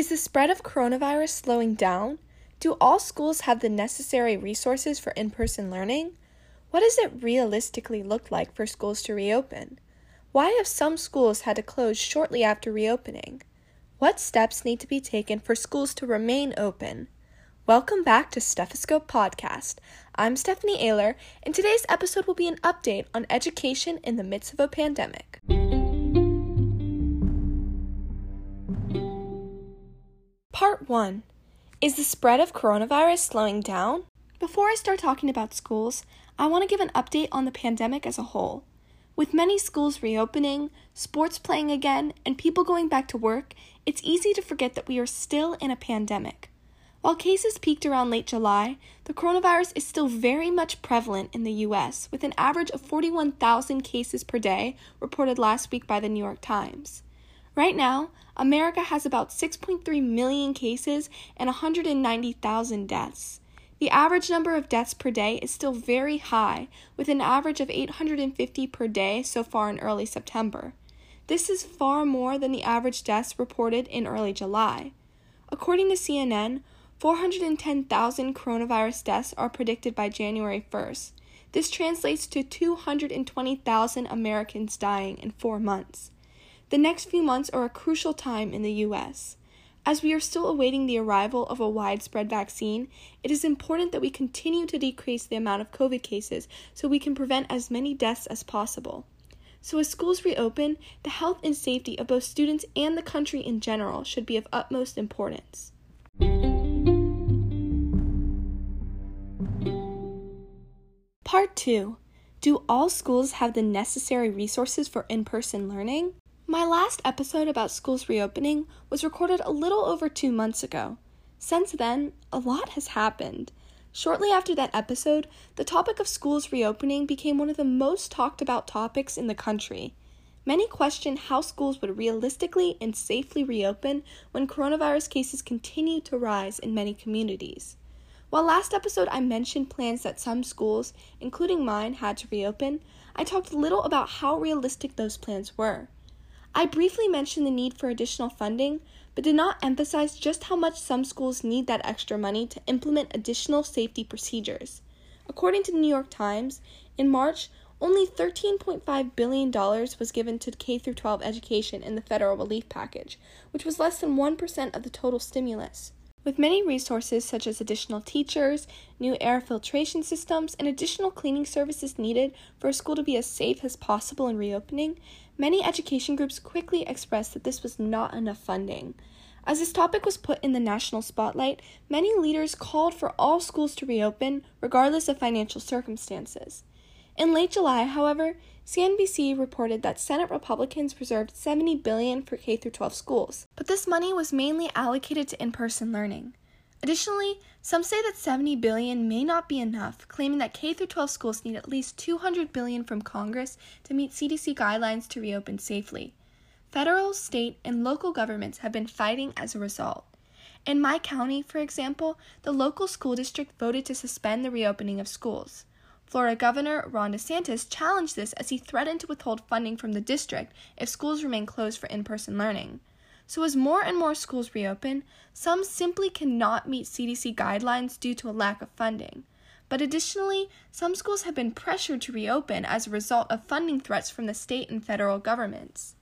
Is the spread of coronavirus slowing down? Do all schools have the necessary resources for in person learning? What does it realistically look like for schools to reopen? Why have some schools had to close shortly after reopening? What steps need to be taken for schools to remain open? Welcome back to Stethoscope Podcast. I'm Stephanie Ayler, and today's episode will be an update on education in the midst of a pandemic. Part 1 Is the spread of coronavirus slowing down? Before I start talking about schools, I want to give an update on the pandemic as a whole. With many schools reopening, sports playing again, and people going back to work, it's easy to forget that we are still in a pandemic. While cases peaked around late July, the coronavirus is still very much prevalent in the US, with an average of 41,000 cases per day reported last week by the New York Times. Right now, America has about 6.3 million cases and 190,000 deaths. The average number of deaths per day is still very high, with an average of 850 per day so far in early September. This is far more than the average deaths reported in early July. According to CNN, 410,000 coronavirus deaths are predicted by January 1st. This translates to 220,000 Americans dying in four months. The next few months are a crucial time in the U.S. As we are still awaiting the arrival of a widespread vaccine, it is important that we continue to decrease the amount of COVID cases so we can prevent as many deaths as possible. So, as schools reopen, the health and safety of both students and the country in general should be of utmost importance. Part 2 Do all schools have the necessary resources for in person learning? My last episode about schools reopening was recorded a little over two months ago. Since then, a lot has happened. Shortly after that episode, the topic of schools reopening became one of the most talked about topics in the country. Many questioned how schools would realistically and safely reopen when coronavirus cases continue to rise in many communities. While last episode I mentioned plans that some schools, including mine, had to reopen, I talked little about how realistic those plans were. I briefly mentioned the need for additional funding, but did not emphasize just how much some schools need that extra money to implement additional safety procedures. According to the New York Times, in March, only $13.5 billion was given to K 12 education in the federal relief package, which was less than 1% of the total stimulus. With many resources such as additional teachers, new air filtration systems, and additional cleaning services needed for a school to be as safe as possible in reopening, many education groups quickly expressed that this was not enough funding. As this topic was put in the national spotlight, many leaders called for all schools to reopen, regardless of financial circumstances. In late July, however, CNBC reported that Senate Republicans reserved 70 billion for K through 12 schools, but this money was mainly allocated to in-person learning. Additionally, some say that 70 billion may not be enough, claiming that K through 12 schools need at least 200 billion from Congress to meet CDC guidelines to reopen safely. Federal, state, and local governments have been fighting as a result. In my county, for example, the local school district voted to suspend the reopening of schools. Florida Governor Ron DeSantis challenged this as he threatened to withhold funding from the district if schools remain closed for in person learning. So, as more and more schools reopen, some simply cannot meet CDC guidelines due to a lack of funding. But additionally, some schools have been pressured to reopen as a result of funding threats from the state and federal governments.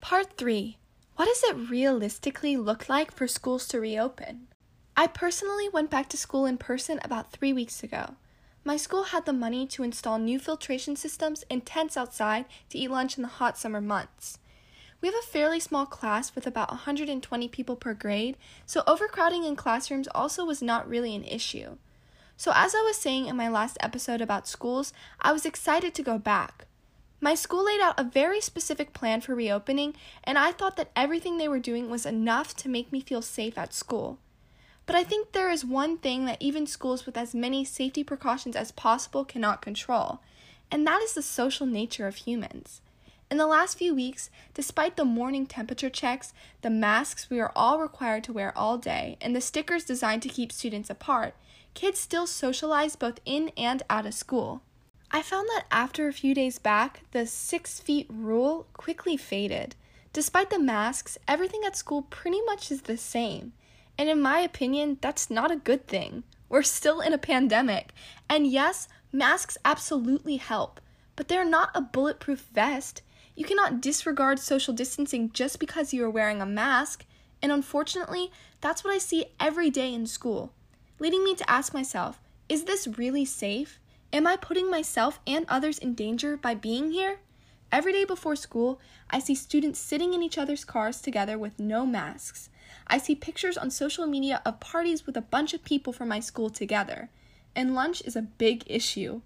Part 3 What does it realistically look like for schools to reopen? I personally went back to school in person about three weeks ago. My school had the money to install new filtration systems and tents outside to eat lunch in the hot summer months. We have a fairly small class with about 120 people per grade, so overcrowding in classrooms also was not really an issue. So, as I was saying in my last episode about schools, I was excited to go back. My school laid out a very specific plan for reopening, and I thought that everything they were doing was enough to make me feel safe at school. But I think there is one thing that even schools with as many safety precautions as possible cannot control, and that is the social nature of humans. In the last few weeks, despite the morning temperature checks, the masks we are all required to wear all day, and the stickers designed to keep students apart, kids still socialize both in and out of school. I found that after a few days back, the six feet rule quickly faded. Despite the masks, everything at school pretty much is the same. And in my opinion, that's not a good thing. We're still in a pandemic. And yes, masks absolutely help, but they're not a bulletproof vest. You cannot disregard social distancing just because you are wearing a mask. And unfortunately, that's what I see every day in school, leading me to ask myself is this really safe? Am I putting myself and others in danger by being here? Every day before school, I see students sitting in each other's cars together with no masks. I see pictures on social media of parties with a bunch of people from my school together. And lunch is a big issue.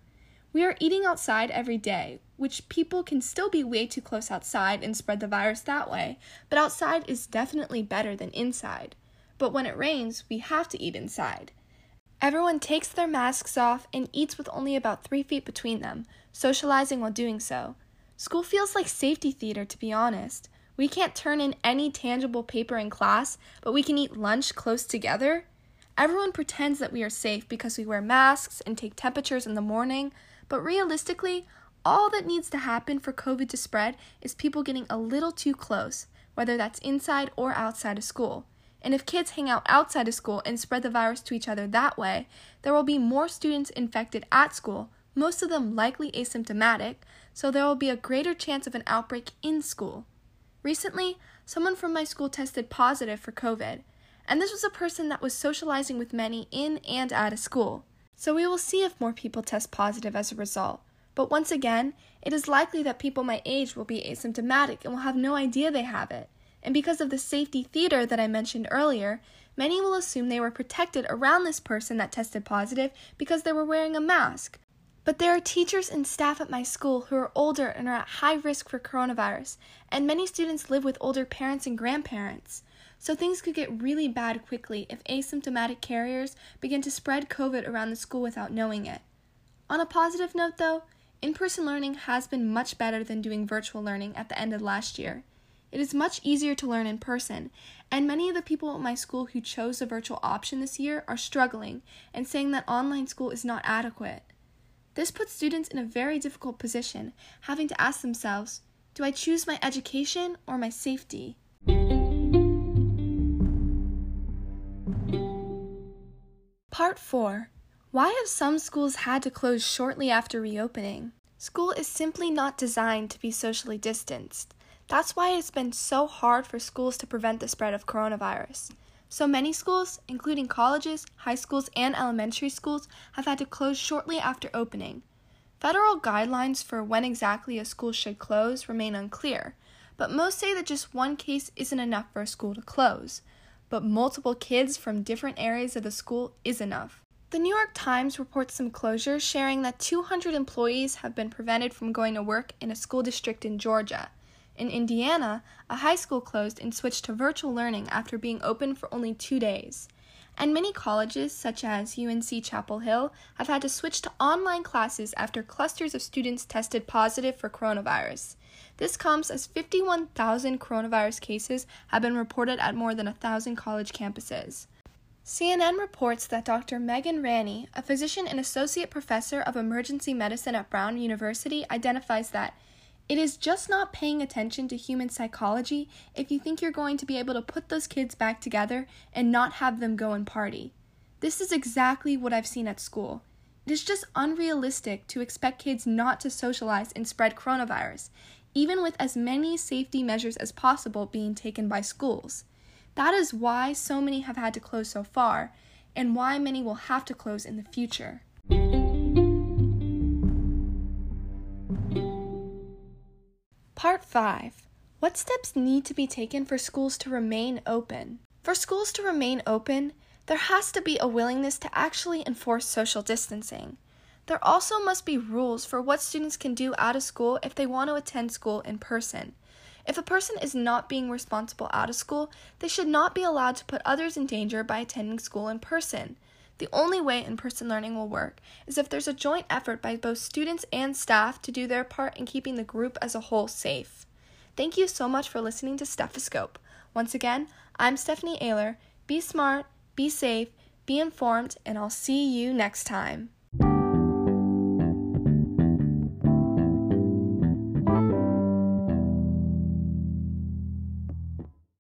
We are eating outside every day, which people can still be way too close outside and spread the virus that way, but outside is definitely better than inside. But when it rains, we have to eat inside. Everyone takes their masks off and eats with only about three feet between them, socializing while doing so. School feels like safety theater, to be honest. We can't turn in any tangible paper in class, but we can eat lunch close together. Everyone pretends that we are safe because we wear masks and take temperatures in the morning, but realistically, all that needs to happen for COVID to spread is people getting a little too close, whether that's inside or outside of school. And if kids hang out outside of school and spread the virus to each other that way, there will be more students infected at school, most of them likely asymptomatic, so there will be a greater chance of an outbreak in school. Recently, someone from my school tested positive for COVID, and this was a person that was socializing with many in and out of school. So we will see if more people test positive as a result. But once again, it is likely that people my age will be asymptomatic and will have no idea they have it and because of the safety theater that I mentioned earlier, many will assume they were protected around this person that tested positive because they were wearing a mask. But there are teachers and staff at my school who are older and are at high risk for coronavirus, and many students live with older parents and grandparents. So things could get really bad quickly if asymptomatic carriers begin to spread COVID around the school without knowing it. On a positive note, though, in person learning has been much better than doing virtual learning at the end of last year. It is much easier to learn in person, and many of the people at my school who chose the virtual option this year are struggling and saying that online school is not adequate. This puts students in a very difficult position, having to ask themselves do I choose my education or my safety? Part 4 Why have some schools had to close shortly after reopening? School is simply not designed to be socially distanced. That's why it's been so hard for schools to prevent the spread of coronavirus. So many schools, including colleges, high schools, and elementary schools, have had to close shortly after opening. Federal guidelines for when exactly a school should close remain unclear, but most say that just one case isn't enough for a school to close, but multiple kids from different areas of the school is enough. The New York Times reports some closures, sharing that 200 employees have been prevented from going to work in a school district in Georgia. In Indiana, a high school closed and switched to virtual learning after being open for only two days. And many colleges, such as UNC Chapel Hill, have had to switch to online classes after clusters of students tested positive for coronavirus. This comes as 51,000 coronavirus cases have been reported at more than 1,000 college campuses. CNN reports that Dr. Megan Ranney, a physician and associate professor of emergency medicine at Brown University, identifies that it is just not paying attention to human psychology if you think you're going to be able to put those kids back together and not have them go and party. This is exactly what I've seen at school. It is just unrealistic to expect kids not to socialize and spread coronavirus, even with as many safety measures as possible being taken by schools. That is why so many have had to close so far, and why many will have to close in the future. Part 5 What steps need to be taken for schools to remain open? For schools to remain open, there has to be a willingness to actually enforce social distancing. There also must be rules for what students can do out of school if they want to attend school in person. If a person is not being responsible out of school, they should not be allowed to put others in danger by attending school in person. The only way in person learning will work is if there's a joint effort by both students and staff to do their part in keeping the group as a whole safe. Thank you so much for listening to Stethoscope. Once again, I'm Stephanie Ayler. Be smart, be safe, be informed, and I'll see you next time.